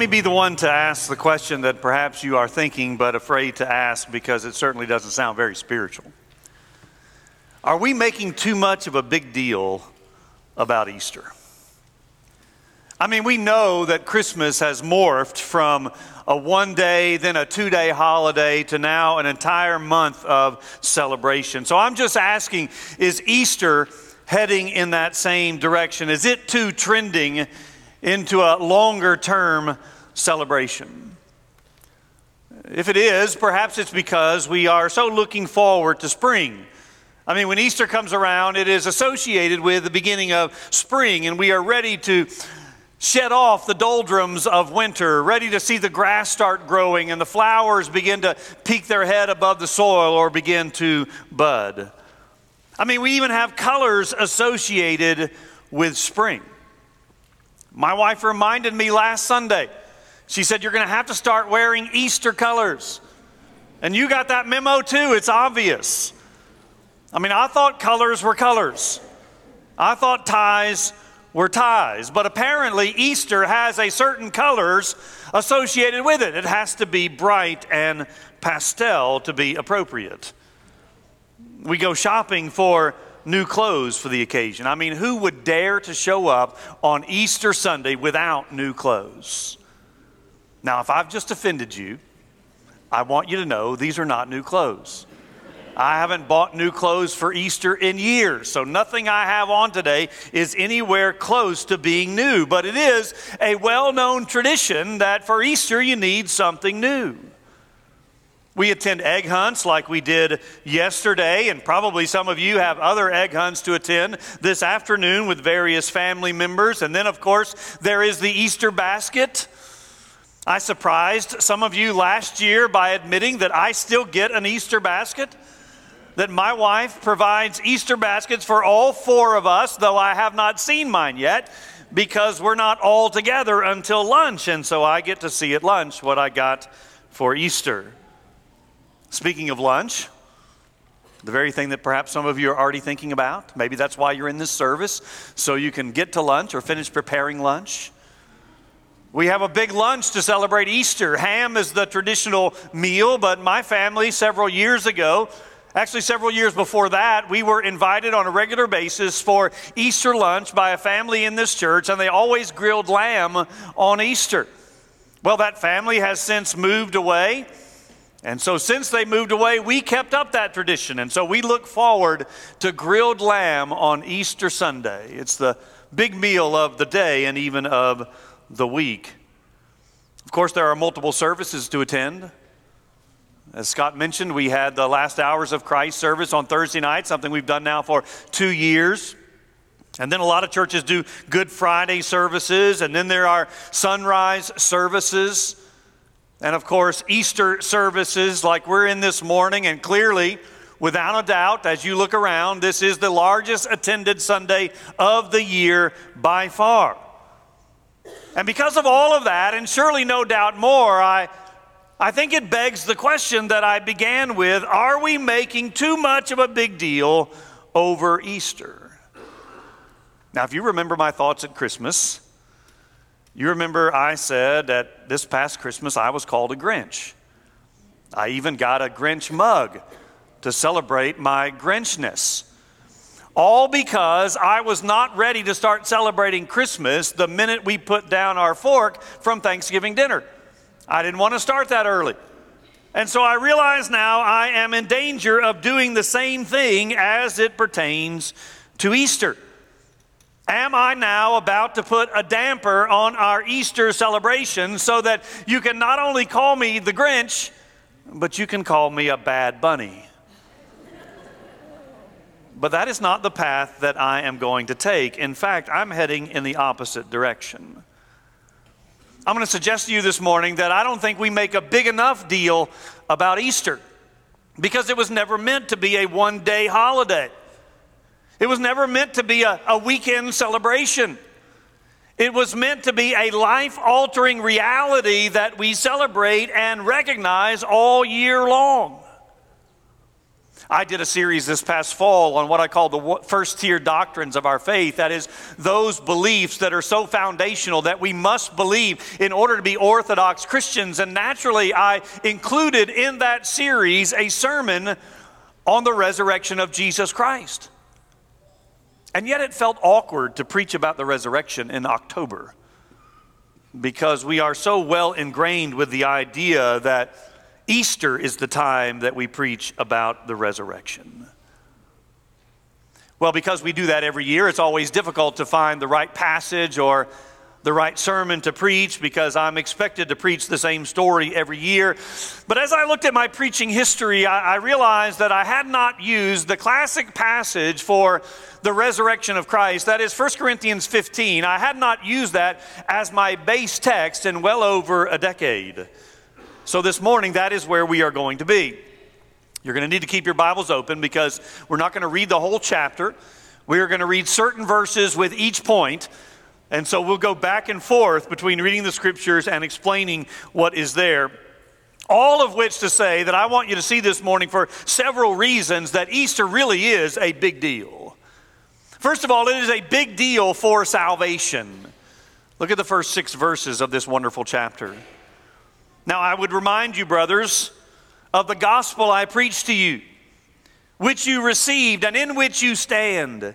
me be the one to ask the question that perhaps you are thinking but afraid to ask because it certainly doesn't sound very spiritual. Are we making too much of a big deal about Easter? I mean, we know that Christmas has morphed from a one day, then a two day holiday to now an entire month of celebration. So I'm just asking is Easter heading in that same direction? Is it too trending into a longer term celebration? If it is, perhaps it's because we are so looking forward to spring. I mean, when Easter comes around, it is associated with the beginning of spring, and we are ready to shed off the doldrums of winter, ready to see the grass start growing and the flowers begin to peek their head above the soil or begin to bud. I mean, we even have colors associated with spring. My wife reminded me last Sunday. She said, You're going to have to start wearing Easter colors. And you got that memo too, it's obvious. I mean, I thought colors were colors, I thought ties were ties. But apparently, Easter has a certain colors associated with it. It has to be bright and pastel to be appropriate. We go shopping for new clothes for the occasion. I mean, who would dare to show up on Easter Sunday without new clothes? Now, if I've just offended you, I want you to know these are not new clothes. I haven't bought new clothes for Easter in years, so nothing I have on today is anywhere close to being new. But it is a well known tradition that for Easter you need something new. We attend egg hunts like we did yesterday, and probably some of you have other egg hunts to attend this afternoon with various family members. And then, of course, there is the Easter basket. I surprised some of you last year by admitting that I still get an Easter basket. That my wife provides Easter baskets for all four of us, though I have not seen mine yet because we're not all together until lunch. And so I get to see at lunch what I got for Easter. Speaking of lunch, the very thing that perhaps some of you are already thinking about, maybe that's why you're in this service, so you can get to lunch or finish preparing lunch. We have a big lunch to celebrate Easter. Ham is the traditional meal, but my family, several years ago, actually several years before that, we were invited on a regular basis for Easter lunch by a family in this church, and they always grilled lamb on Easter. Well, that family has since moved away. And so, since they moved away, we kept up that tradition. And so, we look forward to grilled lamb on Easter Sunday. It's the big meal of the day and even of the week. Of course, there are multiple services to attend. As Scott mentioned, we had the last hours of Christ service on Thursday night, something we've done now for two years. And then a lot of churches do Good Friday services, and then there are sunrise services. And of course, Easter services like we're in this morning, and clearly, without a doubt, as you look around, this is the largest attended Sunday of the year by far. And because of all of that, and surely no doubt more, I, I think it begs the question that I began with are we making too much of a big deal over Easter? Now, if you remember my thoughts at Christmas, you remember I said that this past Christmas I was called a Grinch. I even got a Grinch mug to celebrate my Grinchness. All because I was not ready to start celebrating Christmas the minute we put down our fork from Thanksgiving dinner. I didn't want to start that early. And so I realize now I am in danger of doing the same thing as it pertains to Easter. Am I now about to put a damper on our Easter celebration so that you can not only call me the Grinch, but you can call me a bad bunny? But that is not the path that I am going to take. In fact, I'm heading in the opposite direction. I'm going to suggest to you this morning that I don't think we make a big enough deal about Easter. because it was never meant to be a one day holiday. It was never meant to be a, a weekend celebration. It was meant to be a life altering reality that we celebrate and recognize all year long. I did a series this past fall on what I call the first tier doctrines of our faith. That is, those beliefs that are so foundational that we must believe in order to be Orthodox Christians. And naturally, I included in that series a sermon on the resurrection of Jesus Christ. And yet, it felt awkward to preach about the resurrection in October because we are so well ingrained with the idea that Easter is the time that we preach about the resurrection. Well, because we do that every year, it's always difficult to find the right passage or the right sermon to preach because I'm expected to preach the same story every year. But as I looked at my preaching history, I, I, realized that I had not used the classic passage for the resurrection of Christ. That is 1 Corinthians 15. I had not used that as my base text in well over a decade. So this morning, that is where we are going to be. You're going to need to keep your Bibles open because we're not going to read the whole chapter. We are going to read certain verses with each point, And so we'll go back and forth between reading the scriptures and explaining what is there. All of which to say that I want you to see this morning for several reasons that Easter really is a big deal. First of all, it is a big deal for salvation. Look at the first six verses of this wonderful chapter. Now, I would remind you, brothers, of the gospel I preached to you, which you received and in which you stand,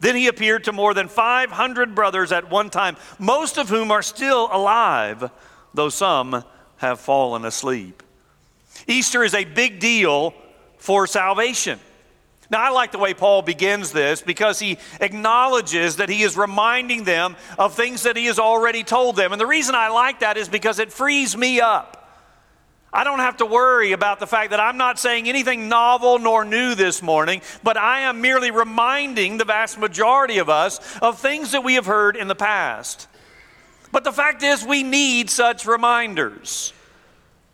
Then he appeared to more than 500 brothers at one time, most of whom are still alive, though some have fallen asleep. Easter is a big deal for salvation. Now, I like the way Paul begins this because he acknowledges that he is reminding them of things that he has already told them. And the reason I like that is because it frees me up. I don't have to worry about the fact that I'm not saying anything novel nor new this morning, but I am merely reminding the vast majority of us of things that we have heard in the past. But the fact is, we need such reminders.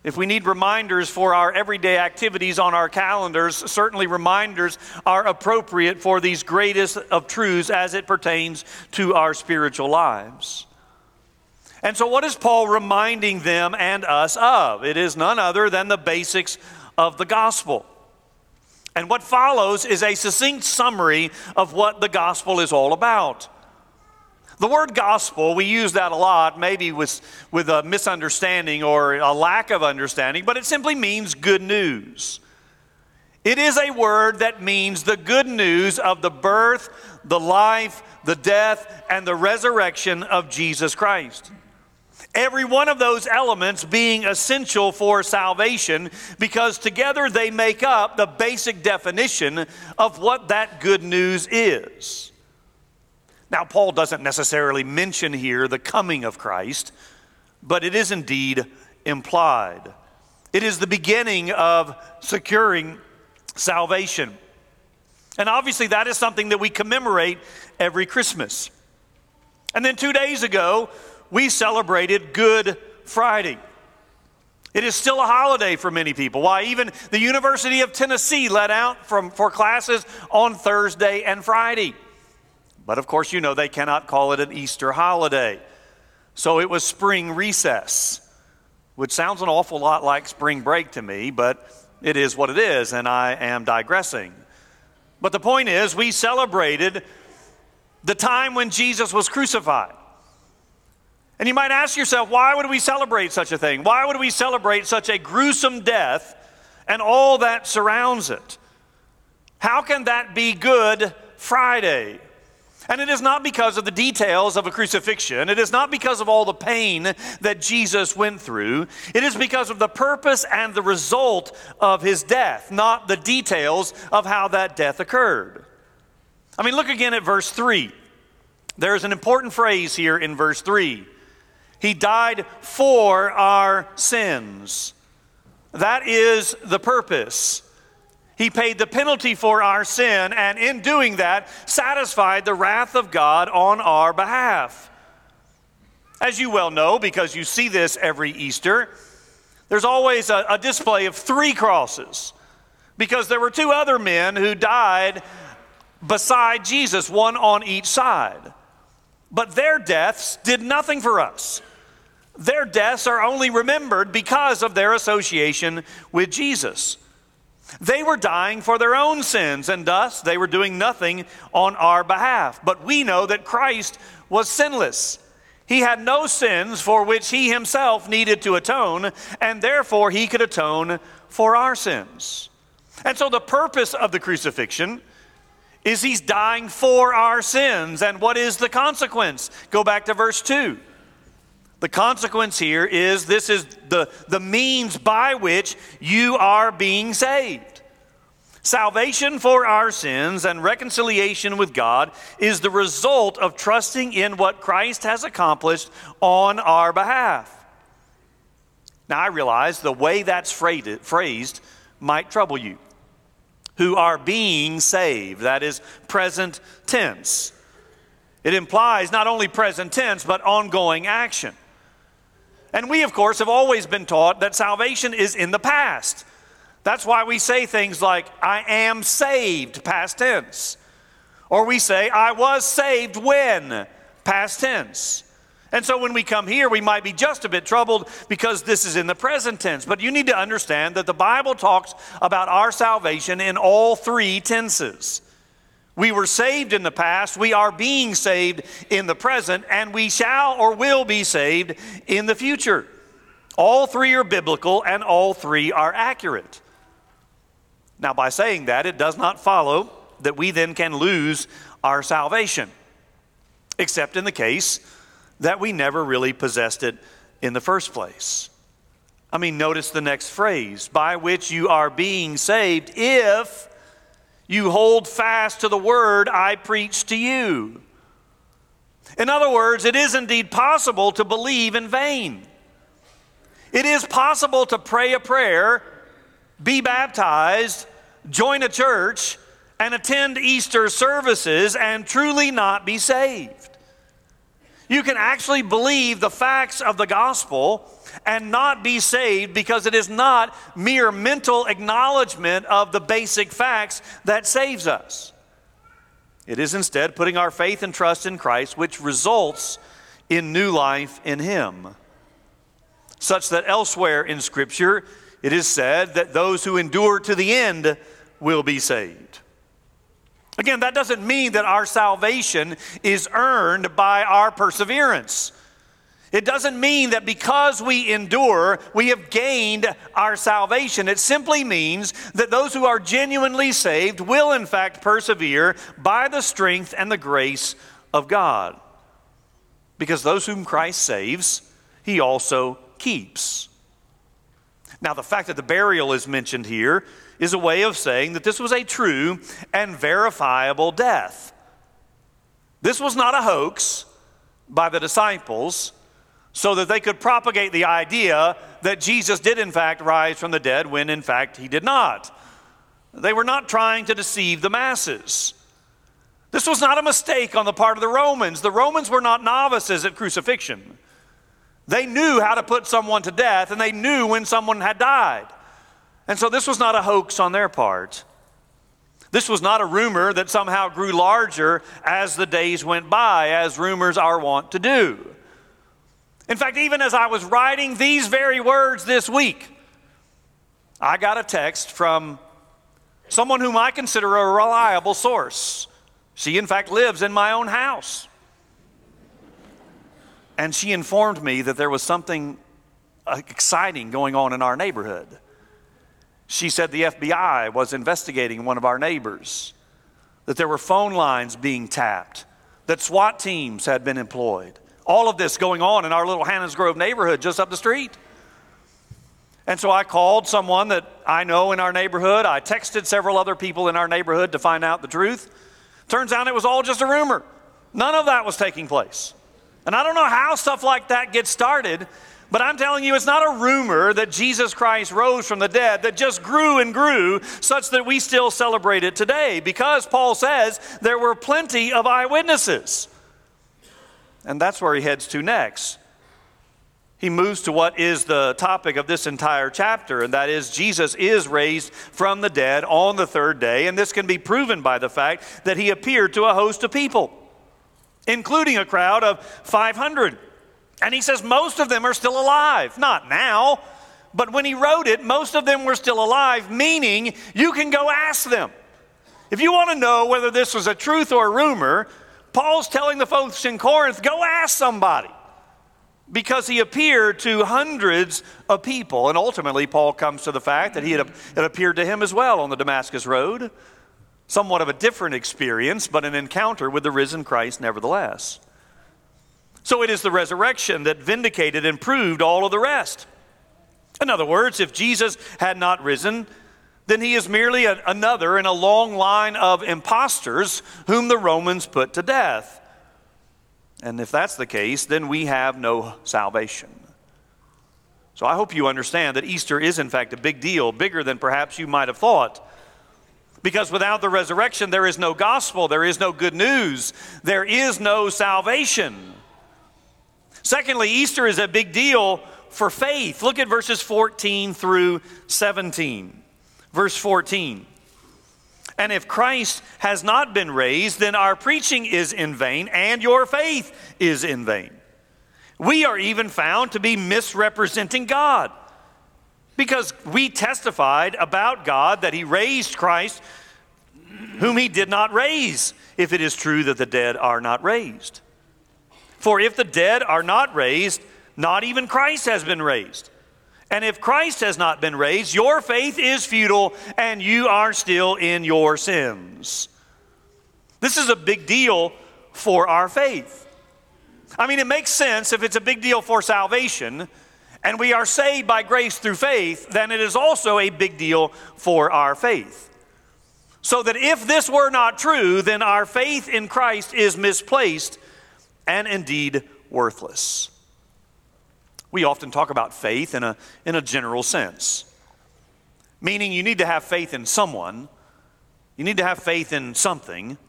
If we need reminders for our everyday activities on our calendars, certainly reminders are appropriate for these greatest of truths as it pertains to our spiritual lives. And so, what is Paul reminding them and us of? It is none other than the basics of the gospel. And what follows is a succinct summary of what the gospel is all about. The word gospel, we use that a lot, maybe with, with a misunderstanding or a lack of understanding, but it simply means good news. It is a word that means the good news of the birth, the life, the death, and the resurrection of Jesus Christ. Every one of those elements being essential for salvation because together they make up the basic definition of what that good news is. Now, Paul doesn't necessarily mention here the coming of Christ, but it is indeed implied. It is the beginning of securing salvation. And obviously, that is something that we commemorate every Christmas. And then two days ago, we celebrated Good Friday. It is still a holiday for many people. Why, even the University of Tennessee let out from, for classes on Thursday and Friday. But of course, you know they cannot call it an Easter holiday. So it was spring recess, which sounds an awful lot like spring break to me, but it is what it is, and I am digressing. But the point is, we celebrated the time when Jesus was crucified. And you might ask yourself, why would we celebrate such a thing? Why would we celebrate such a gruesome death and all that surrounds it? How can that be Good Friday? And it is not because of the details of a crucifixion. It is not because of all the pain that Jesus went through. It is because of the purpose and the result of his death, not the details of how that death occurred. I mean, look again at verse 3. There's an important phrase here in verse 3. He died for our sins. That is the purpose. He paid the penalty for our sin, and in doing that, satisfied the wrath of God on our behalf. As you well know, because you see this every Easter, there's always a, a display of three crosses, because there were two other men who died beside Jesus, one on each side. But their deaths did nothing for us. Their deaths are only remembered because of their association with Jesus. They were dying for their own sins, and thus they were doing nothing on our behalf. But we know that Christ was sinless. He had no sins for which he himself needed to atone, and therefore he could atone for our sins. And so the purpose of the crucifixion is he's dying for our sins. And what is the consequence? Go back to verse 2. The consequence here is this is the, the means by which you are being saved. Salvation for our sins and reconciliation with God is the result of trusting in what Christ has accomplished on our behalf. Now, I realize the way that's phrased might trouble you. Who are being saved, that is present tense. It implies not only present tense, but ongoing action. And we, of course, have always been taught that salvation is in the past. That's why we say things like, I am saved, past tense. Or we say, I was saved when, past tense. And so when we come here, we might be just a bit troubled because this is in the present tense. But you need to understand that the Bible talks about our salvation in all three tenses. We were saved in the past, we are being saved in the present, and we shall or will be saved in the future. All three are biblical and all three are accurate. Now, by saying that, it does not follow that we then can lose our salvation, except in the case that we never really possessed it in the first place. I mean, notice the next phrase by which you are being saved if you hold fast to the word I preach to you. In other words, it is indeed possible to believe in vain. It is possible to pray a prayer, be baptized, join a church, and attend Easter services and truly not be saved. You can actually believe the facts of the gospel and not be saved because it is not mere mental acknowledgement of the basic facts that saves us. It is instead putting our faith and trust in Christ, which results in new life in Him. Such that elsewhere in Scripture, it is said that those who endure to the end will be saved. Again, that doesn't mean that our salvation is earned by our perseverance. It doesn't mean that because we endure, we have gained our salvation. It simply means that those who are genuinely saved will, in fact, persevere by the strength and the grace of God. Because those whom Christ saves, he also keeps. Now, the fact that the burial is mentioned here is a way of saying that this was a true and verifiable death. This was not a hoax by the disciples so that they could propagate the idea that Jesus did, in fact, rise from the dead when, in fact, he did not. They were not trying to deceive the masses. This was not a mistake on the part of the Romans. The Romans were not novices at crucifixion. They knew how to put someone to death, and they knew when someone had died. And so this was not a hoax on their part. This was not a rumor that somehow grew larger as the days went by, as rumors are wont to do. In fact, even as I was writing these very words this week, I got a text from someone whom I consider a reliable source. She, in fact, lives in my own house. And she informed me that there was something uh, exciting going on in our neighborhood. She said the FBI was investigating one of our neighbors, that there were phone lines being tapped that SWAT teams had been employed. All of this going on in our little Hannah's Grove neighborhood just up the street. And so I called someone that I know in our neighborhood. I texted several other people in our neighborhood to find out the truth. Turns out it was all just a rumor. None of that was taking place. And I don't know how stuff like that gets started, but I'm telling you, it's not a rumor that Jesus Christ rose from the dead that just grew and grew such that we still celebrate it today because Paul says there were plenty of eyewitnesses. And that's where he heads to next he moves to what is the topic of this entire chapter, and that is Jesus is raised from the dead on the third day. And this can be proven by the fact that he appeared to a host of people, including a crowd of 500. And he says most of them are still alive. Not now, but when he wrote it, most of them were still alive, meaning you can go ask them. If you want to know whether this was a truth or a rumor, Paul's telling the folks in Corinth, go ask somebody because he appeared to hundreds of people. And ultimately, Paul comes to the fact that he had, appeared to him as well on the Damascus Road. Somewhat of a different experience, but an encounter with the risen Christ nevertheless. So it is the resurrection that vindicated and proved all of the rest. In other words, if Jesus had not risen, then he is merely a, another in a long line of impostors whom the Romans put to death. And if that's the case, then we have no salvation. So I hope you understand that Easter is, in fact, a big deal, bigger than perhaps you might have thought. Because without the resurrection, there is no gospel, there is no good news, there is no salvation. Secondly, Easter is a big deal for faith. Look at verses 14 through 17. Verse 14. And if Christ has not been raised, then our preaching is in vain and your faith is in vain. We are even found to be misrepresenting God because we testified about God that He raised Christ, whom He did not raise, if it is true that the dead are not raised. For if the dead are not raised, not even Christ has been raised. And if Christ has not been raised, your faith is futile and you are still in your sins. This is a big deal for our faith. I mean, it makes sense if it's a big deal for salvation and we are saved by grace through faith, then it is also a big deal for our faith. So that if this were not true, then our faith in Christ is misplaced and indeed worthless. We often talk about faith in a, in a general sense, meaning you need to have faith in someone, you need to have faith in something,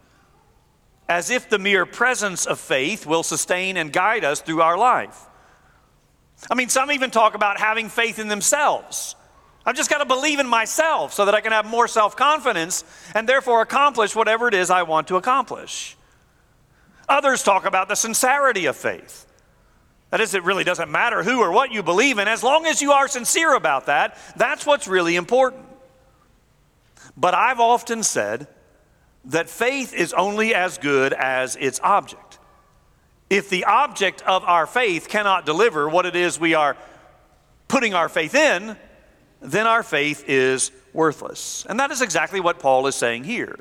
as if the mere presence of faith will sustain and guide us through our life. I mean, some even talk about having faith in themselves. I've just got to believe in myself so that I can have more self confidence and therefore accomplish whatever it is I want to accomplish. Others talk about the sincerity of faith. That is, it really doesn't matter who or what you believe in, as long as you are sincere about that, that's what's really important. But I've often said that faith is only as good as its object. If the object of our faith cannot deliver what it is we are putting our faith in, then our faith is worthless. And that is exactly what Paul is saying here.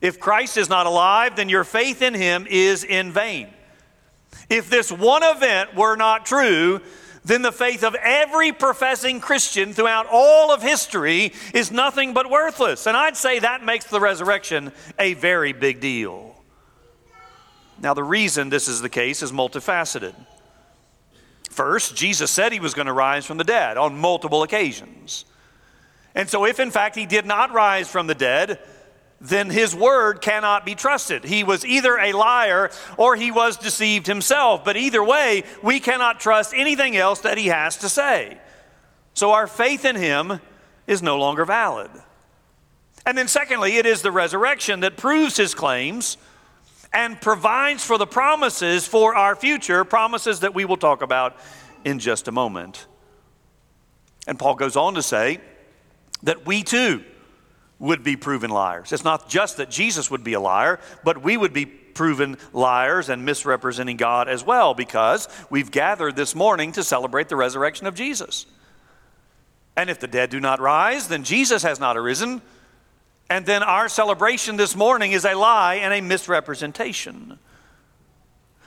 If Christ is not alive, then your faith in him is in vain. If this one event were not true, then the faith of every professing Christian throughout all of history is nothing but worthless. And I'd say that makes the resurrection a very big deal. Now, the reason this is the case is multifaceted. First, Jesus said he was going to rise from the dead on multiple occasions. And so, if in fact he did not rise from the dead, then his word cannot be trusted. He was either a liar or he was deceived himself. But either way, we cannot trust anything else that he has to say. So our faith in him is no longer valid. And then, secondly, it is the resurrection that proves his claims and provides for the promises for our future, promises that we will talk about in just a moment. And Paul goes on to say that we too would be proven liars. It's not just that Jesus would be a liar, but we would be proven liars and misrepresenting God as well because we've gathered this morning to celebrate the resurrection of Jesus. And if the dead do not rise, then Jesus has not arisen. And then our celebration this morning is a lie and a misrepresentation.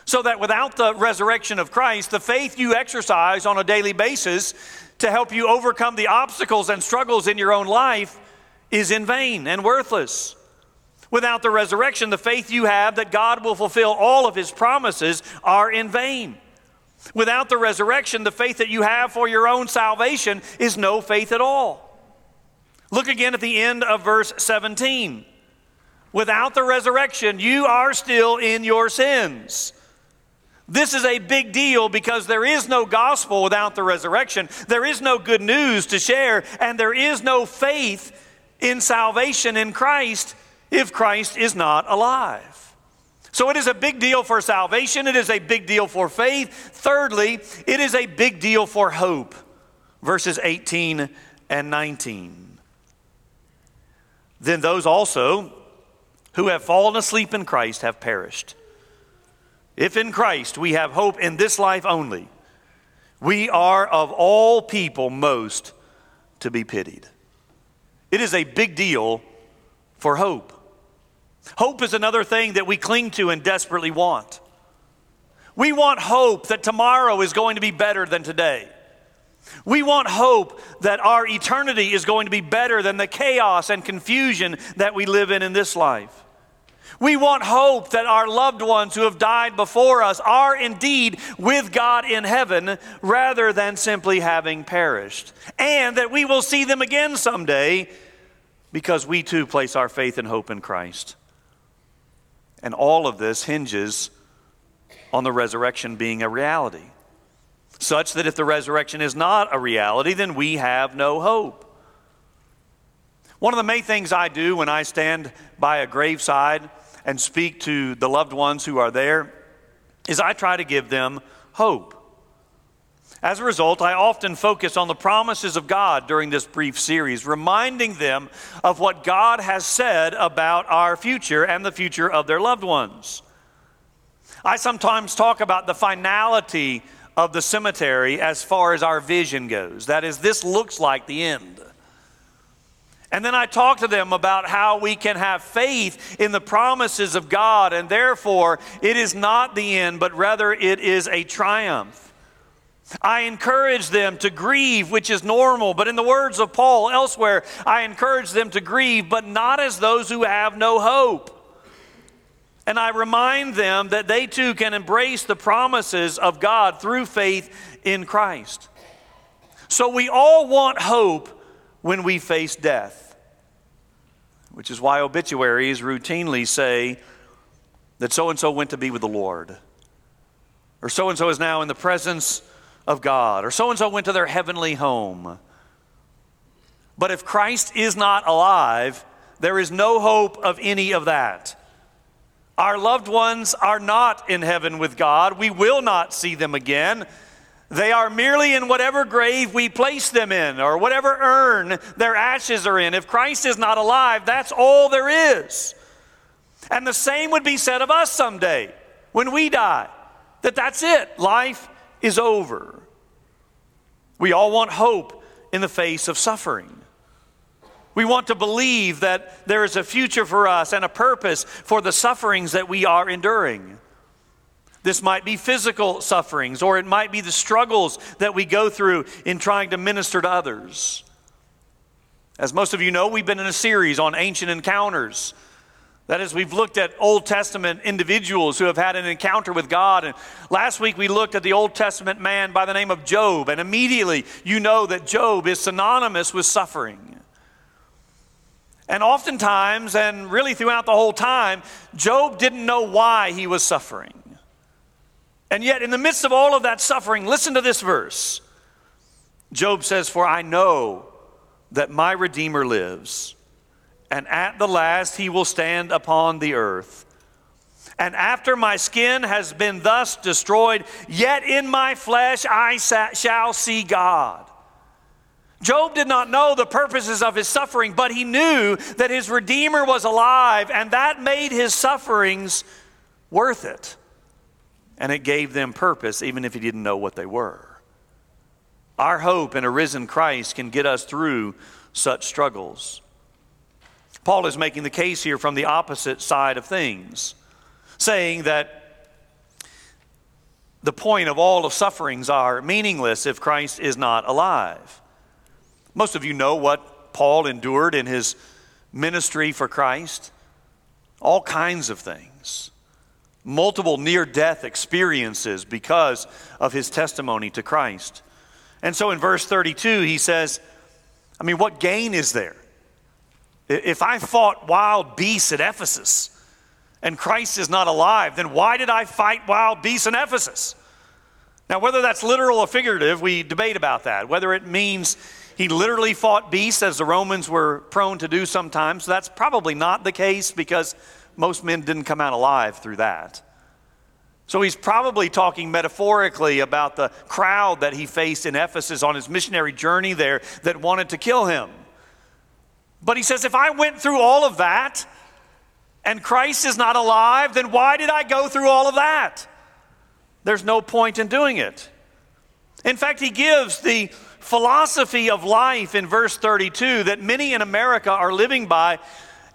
So that without the resurrection of Christ, the faith you exercise on a daily basis to help you overcome the obstacles and struggles in your own life is in vain and worthless. Without the resurrection, the faith you have that God will fulfill all of his promises are in vain. Without the resurrection, the faith that you have for your own salvation is no faith at all. Look again at the end of verse 17. Without the resurrection, you are still in your sins. This is a big deal because there is no gospel without the resurrection. There is no good news to share, and there is no faith in salvation in Christ if Christ is not alive. So it is a big deal for salvation, it is a big deal for faith. Thirdly, it is a big deal for hope. Verses 18 and 19. Then those also who have fallen asleep in Christ have perished. If in Christ we have hope in this life only, we are of all people most to be pitied. It is a big deal for hope. Hope is another thing that we cling to and desperately want. We want hope that tomorrow is going to be better than today. We want hope that our eternity is going to be better than the chaos and confusion that we live in in this life. We want hope that our loved ones who have died before us are indeed with God in heaven rather than simply having perished. And that we will see them again someday because we too place our faith and hope in Christ. And all of this hinges on the resurrection being a reality, such that if the resurrection is not a reality, then we have no hope. One of the main things I do when I stand by a graveside and speak to the loved ones who are there is I try to give them hope. As a result, I often focus on the promises of God during this brief series, reminding them of what God has said about our future and the future of their loved ones. I sometimes talk about the finality of the cemetery as far as our vision goes. That is, this looks like the end. And then I talk to them about how we can have faith in the promises of God, and therefore it is not the end, but rather it is a triumph. I encourage them to grieve, which is normal, but in the words of Paul elsewhere, I encourage them to grieve, but not as those who have no hope. And I remind them that they too can embrace the promises of God through faith in Christ. So we all want hope when we face death, which is why obituaries routinely say that so and so went to be with the Lord, or so and so is now in the presence of God, or so and so went to their heavenly home. But if Christ is not alive, there is no hope of any of that. Our loved ones are not in heaven with God. We will not see them again. They are merely in whatever grave we place them in or whatever urn their ashes are in. If Christ is not alive, that's all there is. And the same would be said of us someday when we die that that's it. Life is over. We all want hope in the face of suffering. We want to believe that there is a future for us and a purpose for the sufferings that we are enduring. This might be physical sufferings, or it might be the struggles that we go through in trying to minister to others. As most of you know, we've been in a series on ancient encounters. That is, we've looked at Old Testament individuals who have had an encounter with God. And last week we looked at the Old Testament man by the name of Job. And immediately you know that Job is synonymous with suffering. And oftentimes, and really throughout the whole time, Job didn't know why he was suffering. And yet, in the midst of all of that suffering, listen to this verse. Job says, For I know that my Redeemer lives, and at the last he will stand upon the earth. And after my skin has been thus destroyed, yet in my flesh I shall see God. Job did not know the purposes of his suffering, but he knew that his Redeemer was alive, and that made his sufferings worth it and it gave them purpose even if he didn't know what they were. Our hope in a risen Christ can get us through such struggles. Paul is making the case here from the opposite side of things, saying that the point of all of sufferings are meaningless if Christ is not alive. Most of you know what Paul endured in his ministry for Christ. All kinds of things. Multiple near death experiences because of his testimony to Christ. And so in verse 32, he says, I mean, what gain is there? If I fought wild beasts at Ephesus and Christ is not alive, then why did I fight wild beasts in Ephesus? Now, whether that's literal or figurative, we debate about that. Whether it means he literally fought beasts, as the Romans were prone to do sometimes, that's probably not the case because most men didn't come out alive through that. So he's probably talking metaphorically about the crowd that he faced in Ephesus on his missionary journey there that wanted to kill him. But he says, if I went through all of that and Christ is not alive, then why did I go through all of that? There's no point in doing it. In fact, he gives the philosophy of life in verse 32 that many in America are living by.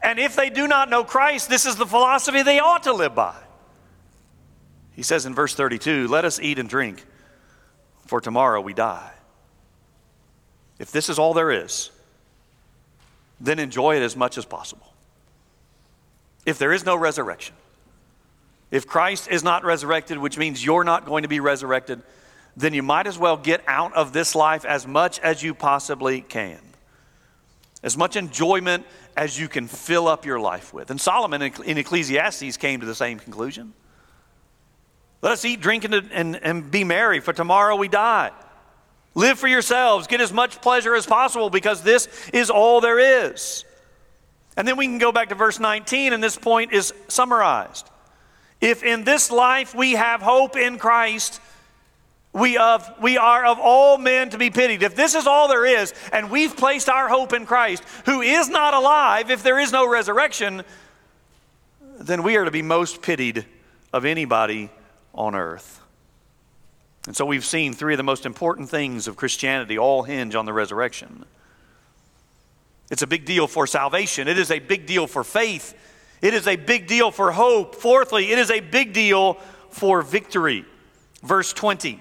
And if they do not know Christ, this is the philosophy they ought to live by. He says in verse 32 Let us eat and drink, for tomorrow we die. If this is all there is, then enjoy it as much as possible. If there is no resurrection, if Christ is not resurrected, which means you're not going to be resurrected, then you might as well get out of this life as much as you possibly can. As much enjoyment as you can fill up your life with. And Solomon in Ecclesiastes came to the same conclusion. Let us eat, drink, and, and, and be merry, for tomorrow we die. Live for yourselves. Get as much pleasure as possible because this is all there is. And then we can go back to verse 19, and this point is summarized. If in this life we have hope in Christ, we, of, we are of all men to be pitied. If this is all there is, and we've placed our hope in Christ, who is not alive, if there is no resurrection, then we are to be most pitied of anybody on earth. And so we've seen three of the most important things of Christianity all hinge on the resurrection. It's a big deal for salvation, it is a big deal for faith, it is a big deal for hope. Fourthly, it is a big deal for victory. Verse 20.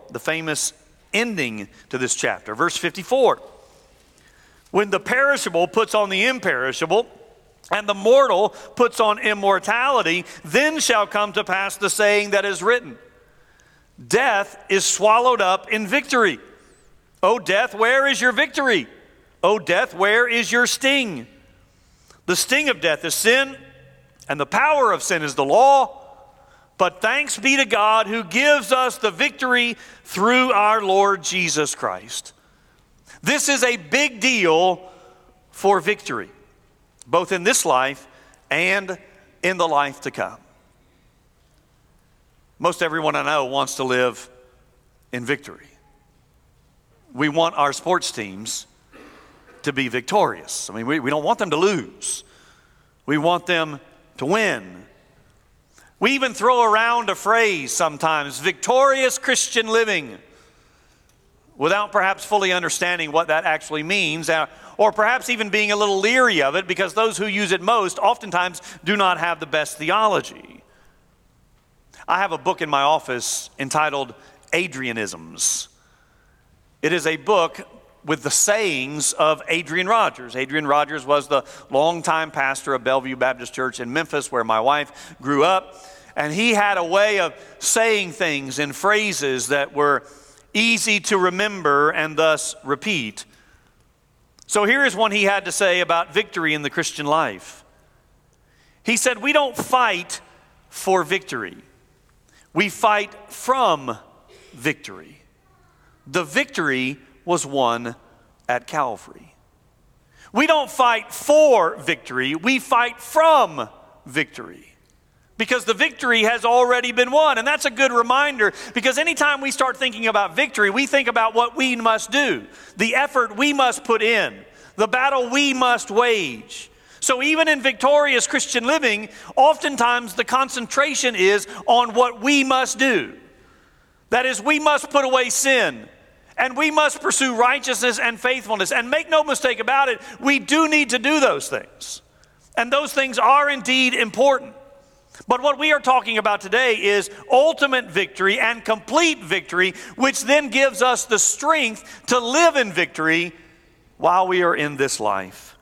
the famous ending to this chapter. Verse 54. When the perishable puts on the imperishable, and the mortal puts on immortality, then shall come to pass the saying that is written Death is swallowed up in victory. O death, where is your victory? O death, where is your sting? The sting of death is sin, and the power of sin is the law. But thanks be to God who gives us the victory through our Lord Jesus Christ. This is a big deal for victory both in this life and in the life to come. Most everyone I know wants to live in victory. We want our sports teams to be victorious. I mean, we, we don't want them to lose, we want them to win. We even throw around a phrase sometimes victorious Christian living without perhaps fully understanding what that actually means uh, or perhaps even being a little leery of it because those who use it most oftentimes do not have the best theology. I have a book in my office entitled Adrianisms. It is a book with the sayings of Adrian Rogers. Adrian Rogers was the longtime pastor of Bellevue Baptist Church in Memphis, where my wife grew up. And he had a way of saying things in phrases that were easy to remember and thus repeat. So here is one he had to say about victory in the Christian life. He said, We don't fight for victory, we fight from victory. The victory was won at Calvary. We don't fight for victory, we fight from victory. Because the victory has already been won. And that's a good reminder because anytime we start thinking about victory, we think about what we must do, the effort we must put in, the battle we must wage. So, even in victorious Christian living, oftentimes the concentration is on what we must do. That is, we must put away sin and we must pursue righteousness and faithfulness. And make no mistake about it, we do need to do those things. And those things are indeed important. But what we are talking about today is ultimate victory and complete victory, which then gives us the strength to live in victory while we are in this life.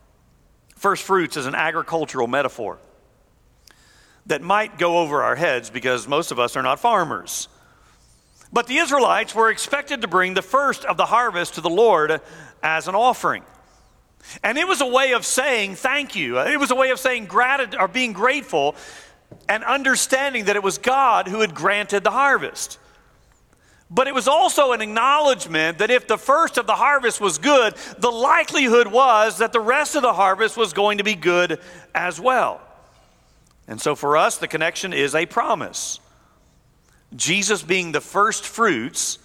First fruits is an agricultural metaphor that might go over our heads because most of us are not farmers. But the Israelites were expected to bring the first of the harvest to the Lord as an offering. And it was a way of saying thank you. It was a way of saying gratitude or being grateful and understanding that it was God who had granted the harvest. But it was also an acknowledgement that if the first of the harvest was good, the likelihood was that the rest of the harvest was going to be good as well. And so for us, the connection is a promise. Jesus being the first fruits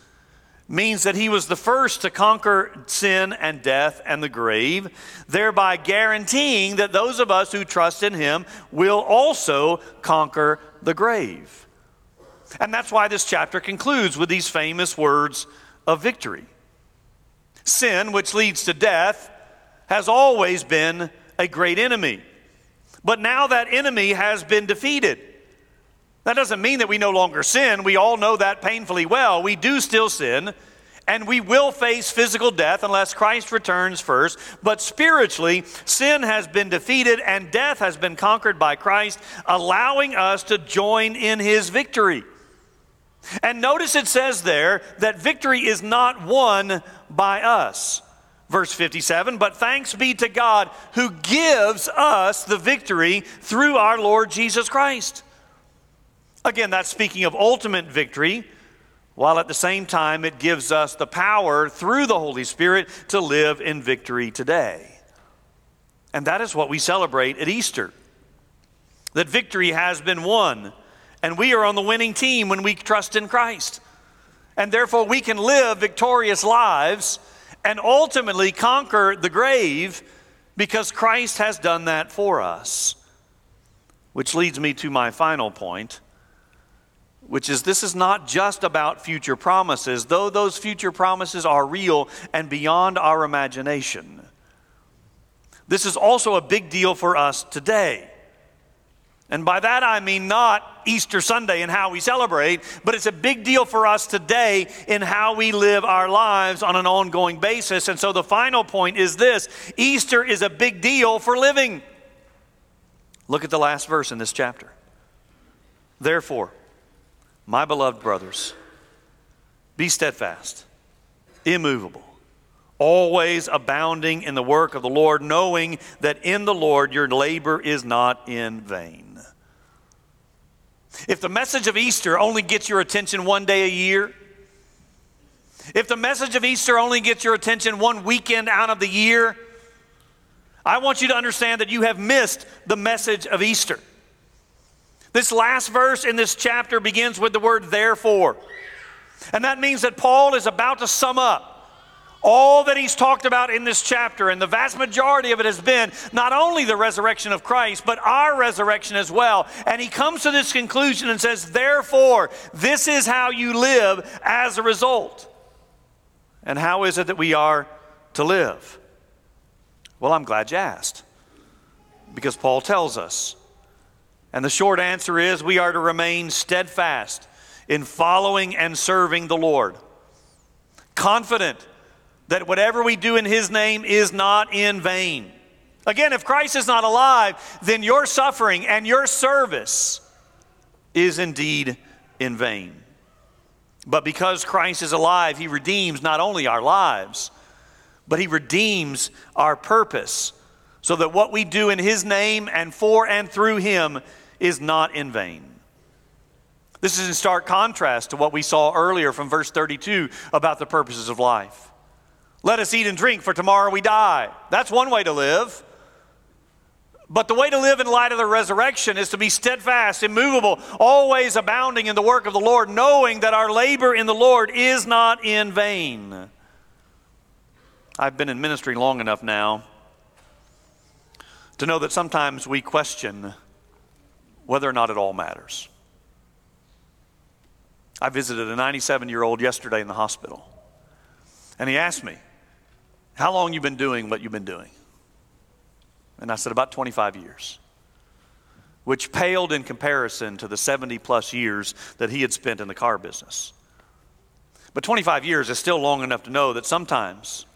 means that he was the first to conquer sin and death and the grave, thereby guaranteeing that those of us who trust in him will also conquer the grave. And that's why this chapter concludes with these famous words of victory. Sin, which leads to death, has always been a great enemy. But now that enemy has been defeated. That doesn't mean that we no longer sin. We all know that painfully well. We do still sin, and we will face physical death unless Christ returns first. But spiritually, sin has been defeated and death has been conquered by Christ, allowing us to join in his victory. And notice it says there that victory is not won by us. Verse 57 But thanks be to God who gives us the victory through our Lord Jesus Christ. Again, that's speaking of ultimate victory, while at the same time it gives us the power through the Holy Spirit to live in victory today. And that is what we celebrate at Easter that victory has been won, and we are on the winning team when we trust in Christ. And therefore, we can live victorious lives and ultimately conquer the grave because Christ has done that for us. Which leads me to my final point which is this is not just about future promises, though those future promises are real and beyond our imagination. This is also a big deal for us today. And by that I mean not Easter Sunday and how we celebrate, but it's a big deal for us today in how we live our lives on an ongoing basis. And so the final point is this Easter is a big deal for living. Look at the last verse in this chapter. Therefore, my beloved brothers, be steadfast, immovable, always abounding in the work of the Lord, knowing that in the Lord your labor is not in vain. If the message of Easter only gets your attention one day a year, if the message of Easter only gets your attention one weekend out of the year, I want you to understand that you have missed the message of Easter. This last verse in this chapter begins with the word therefore. And that means that Paul is about to sum up all that he's talked about in this chapter, and the vast majority of it has been not only the resurrection of Christ, but our resurrection as well. And he comes to this conclusion and says, Therefore, this is how you live as a result. And how is it that we are to live? Well, I'm glad you asked, because Paul tells us. And the short answer is we are to remain steadfast in following and serving the Lord. Confident that whatever we do in His name is not in vain. Again, if Christ is not alive, then your suffering and your service is indeed in vain. But because Christ is alive, He redeems not only our lives, but He redeems our purpose so that what we do in His name and for and through Him is not in vain. This is in stark contrast to what we saw earlier from verse 32 about the purposes of life. Let us eat and drink, for tomorrow we die. That's one way to live. But the way to live in light of the resurrection is to be steadfast, immovable, always abounding in the work of the Lord, knowing that our labor in the Lord is not in vain. I've been in ministry long enough now to know that sometimes we question whether or not it all matters. I visited a 97 year old yesterday in the hospital, and he asked me, How long you been doing what you've been doing? And I said, About 25 years, which paled in comparison to the 70 plus years that he had spent in the car business. But 25 years is still long enough to know that sometimes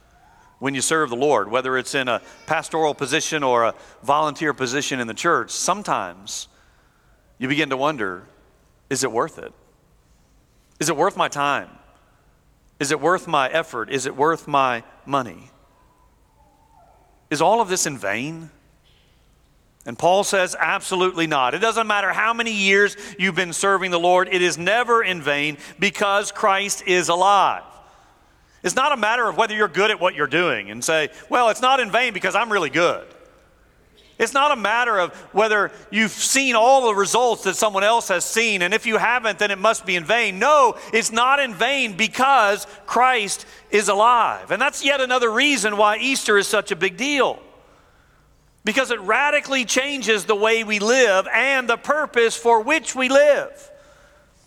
when you serve the Lord, whether it's in a pastoral position or a volunteer position in the church, sometimes you begin to wonder is it worth it? Is it worth my time? Is it worth my effort? Is it worth my money? Is all of this in vain? And Paul says, absolutely not. It doesn't matter how many years you've been serving the Lord, it is never in vain because Christ is alive. It's not a matter of whether you're good at what you're doing and say, well, it's not in vain because I'm really good. It's not a matter of whether you've seen all the results that someone else has seen, and if you haven't, then it must be in vain. No, it's not in vain because Christ is alive. And that's yet another reason why Easter is such a big deal. Because it radically changes the way we live and the purpose for which we live.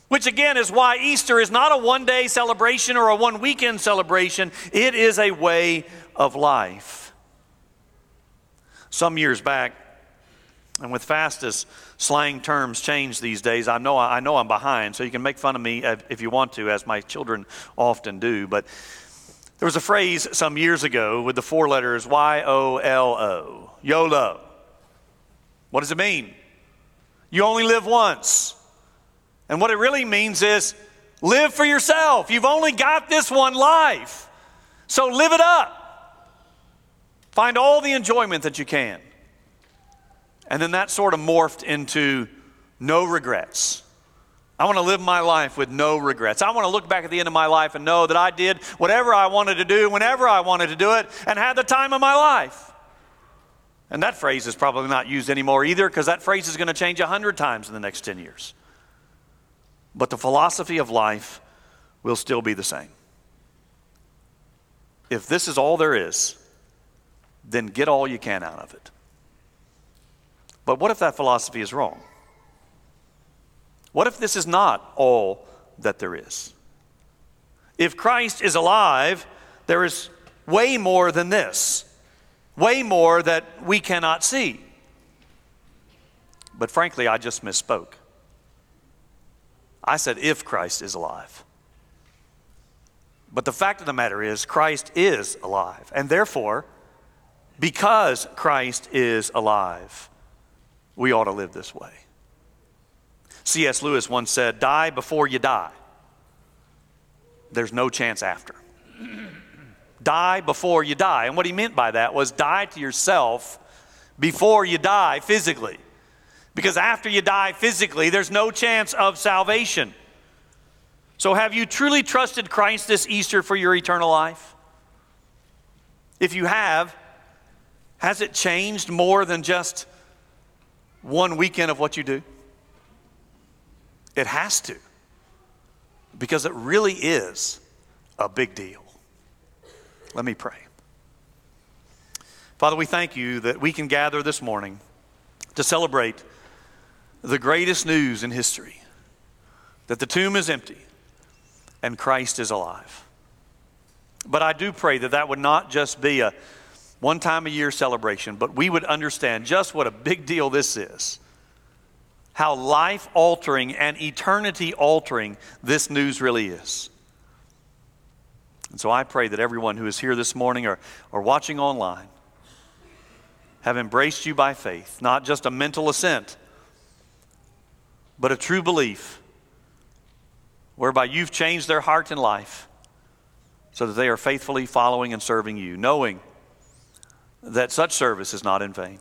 Which again is why Easter is not a one day celebration or a one weekend celebration, it is a way of life some years back, and with fastest slang terms change these days, I know, I know I'm behind, so you can make fun of me if you want to, as my children often do. But there was a phrase some years ago with the four letters Y O L O, YOLO. What does it mean? You only live once. And what it really means is live for yourself. You've only got this one life. So live it up. Find all the enjoyment that you can. And then that sort of morphed into no regrets. I want to live my life with no regrets. I want to look back at the end of my life and know that I did whatever I wanted to do, whenever I wanted to do it, and had the time of my life. And that phrase is probably not used anymore either because that phrase is going to change a hundred times in the next 10 years. But the philosophy of life will still be the same. If this is all there is, then get all you can out of it. But what if that philosophy is wrong? What if this is not all that there is? If Christ is alive, there is way more than this, way more that we cannot see. But frankly, I just misspoke. I said, if Christ is alive. But the fact of the matter is, Christ is alive. And therefore, because Christ is alive, we ought to live this way. C.S. Lewis once said, Die before you die. There's no chance after. die before you die. And what he meant by that was die to yourself before you die physically. Because after you die physically, there's no chance of salvation. So, have you truly trusted Christ this Easter for your eternal life? If you have, has it changed more than just one weekend of what you do? It has to, because it really is a big deal. Let me pray. Father, we thank you that we can gather this morning to celebrate the greatest news in history that the tomb is empty and Christ is alive. But I do pray that that would not just be a one time a year celebration, but we would understand just what a big deal this is. How life altering and eternity altering this news really is. And so I pray that everyone who is here this morning or, or watching online have embraced you by faith, not just a mental assent, but a true belief whereby you've changed their heart and life so that they are faithfully following and serving you, knowing that such service is not in vain.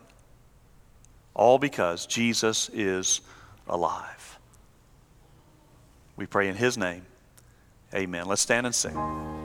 All because Jesus is alive. We pray in His name. Amen. Let's stand and sing.